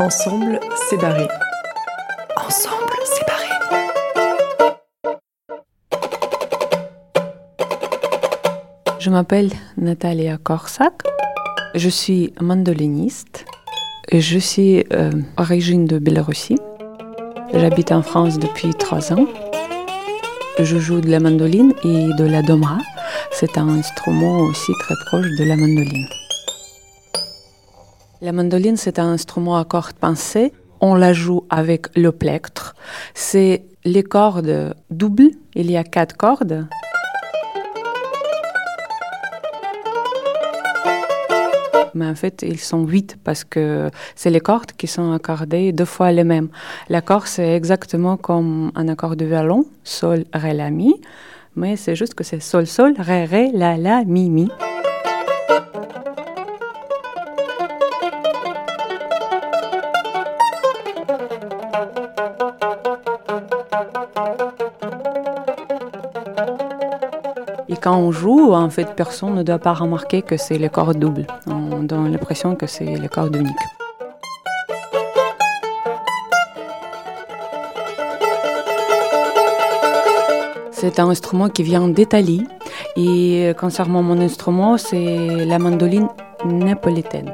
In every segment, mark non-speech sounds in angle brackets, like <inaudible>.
Ensemble, c'est barré. Ensemble, c'est barré. Je m'appelle Natalia Korsak. Je suis mandoliniste. Et je suis euh, origine de Biélorussie. J'habite en France depuis trois ans. Je joue de la mandoline et de la domra. C'est un instrument aussi très proche de la mandoline. La mandoline, c'est un instrument à cordes pincées. On la joue avec le plectre. C'est les cordes doubles. Il y a quatre cordes. mais en fait, ils sont huit parce que c'est les cordes qui sont accordées deux fois les mêmes. L'accord, c'est exactement comme un accord de violon, sol, ré, la, mi, mais c'est juste que c'est sol, sol, ré, ré, la, la, mi, mi. Et quand on joue, en fait, personne ne doit pas remarquer que c'est les cordes doubles. On donne l'impression que c'est les cordes uniques. C'est un instrument qui vient d'Italie. Et concernant mon instrument, c'est la mandoline napolitaine.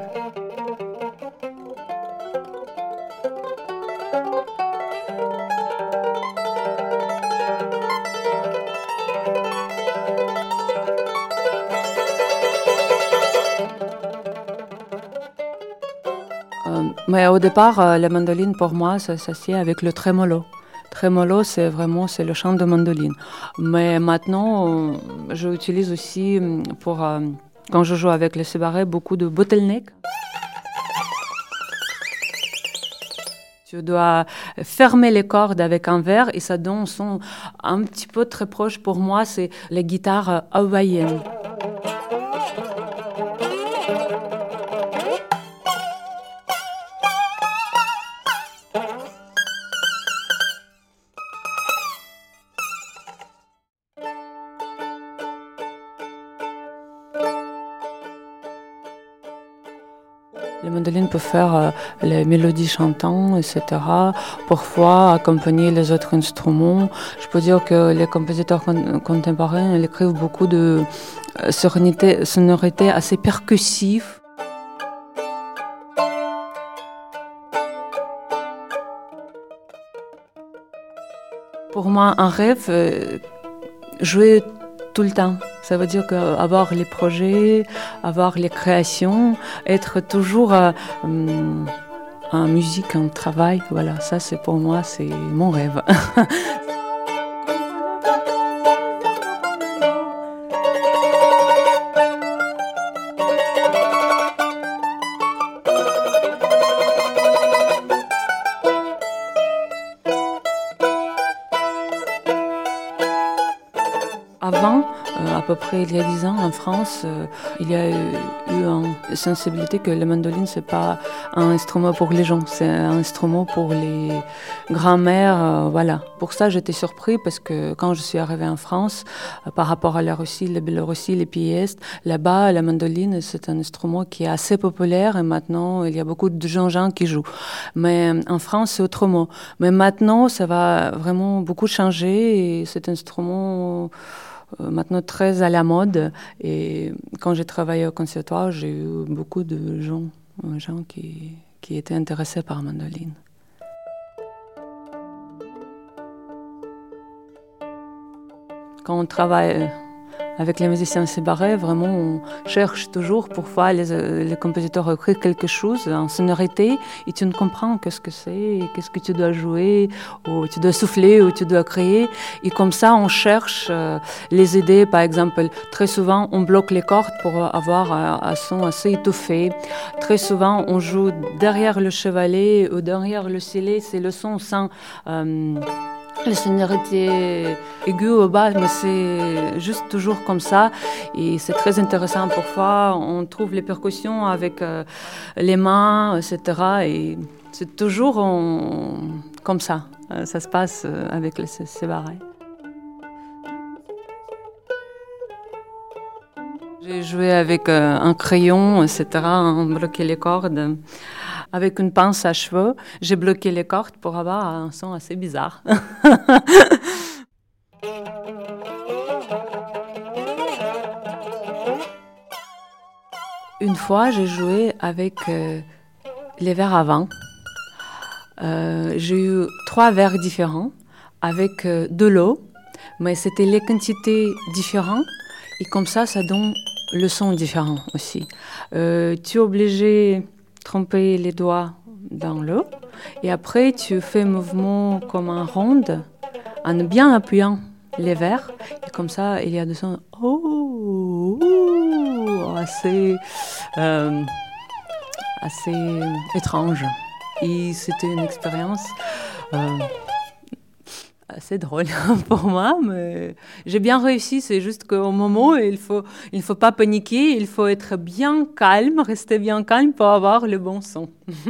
Mais au départ, euh, la mandoline pour moi, ça s'assied avec le trémolo. Trémolo, c'est vraiment c'est le chant de mandoline. Mais maintenant, euh, j'utilise aussi pour quand je joue avec le sébaré beaucoup de bottleneck. Tu dois fermer les cordes avec un verre et ça donne un son un petit peu très proche pour moi, c'est la guitare hawaïenne. La mandoline peut faire euh, les mélodies chantantes, etc. Parfois accompagner les autres instruments. Je peux dire que les compositeurs contemporains écrivent beaucoup de euh, sonorités sonorité assez percussives. Pour moi, un rêve, euh, jouer tout le temps. Ça veut dire avoir les projets, avoir les créations, être toujours euh, en musique, en travail. Voilà, ça c'est pour moi, c'est mon rêve. <laughs> Avant, à peu près il y a dix ans, en France, euh, il y a eu, une sensibilité que la mandoline, c'est pas un instrument pour les gens, c'est un instrument pour les grands-mères. Euh, voilà. Pour ça, j'étais surpris parce que quand je suis arrivée en France, par rapport à la Russie, la Biélorussie, les pays est, là-bas, la mandoline, c'est un instrument qui est assez populaire et maintenant, il y a beaucoup de gens, gens qui jouent. Mais en France, c'est autrement. Mais maintenant, ça va vraiment beaucoup changer et cet instrument maintenant très à la mode. Et quand j'ai travaillé au conservatoire, j'ai eu beaucoup de gens, gens qui, qui étaient intéressés par mandoline. Quand on travaille avec les musiciens séparés, vraiment, on cherche toujours, parfois, les, les compositeurs écrivent quelque chose en sonorité et tu ne comprends qu'est-ce que c'est, qu'est-ce que tu dois jouer, ou tu dois souffler, ou tu dois créer. Et comme ça, on cherche euh, les idées. Par exemple, très souvent, on bloque les cordes pour avoir un, un son assez étouffé. Très souvent, on joue derrière le chevalet ou derrière le scellé. C'est le son sans... Euh, les sonorités aiguës au bas, mais c'est juste toujours comme ça. Et c'est très intéressant. Parfois, on trouve les percussions avec euh, les mains, etc. Et c'est toujours comme ça. Euh, ça se passe euh, avec les sébarrés. J'ai joué avec un crayon, etc., on bloquait les cordes. Avec une pince à cheveux, j'ai bloqué les cordes pour avoir un son assez bizarre. <laughs> Une fois, j'ai joué avec euh, les verres à vin. Euh, j'ai eu trois verres différents avec euh, de l'eau, mais c'était les quantités différentes et comme ça, ça donne le son différent aussi. tu es obligé tremper les doigts dans l'eau. Et après tu fais un mouvement comme un ronde en bien appuyant les verres. Et comme ça il y a des sons oh, assez euh, assez étrange. Et c'était une expérience euh, assez drôle <laughs> pour moi, mais j'ai bien réussi. C'est juste qu'au moment, il faut, il faut pas paniquer, il faut être bien calme, rester bien calme pour avoir le bon son. <laughs>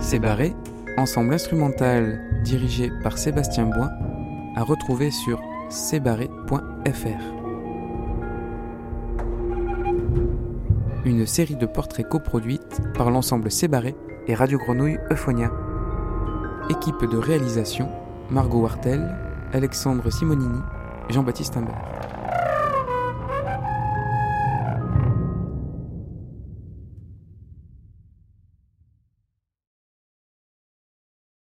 C'est barré, ensemble instrumental dirigé par Sébastien Boin, à retrouver sur cbarré.fr. Une série de portraits coproduites par l'ensemble Cébarré et Radio Grenouille Euphonia. Équipe de réalisation Margot Wartel, Alexandre Simonini, Jean-Baptiste Imbert.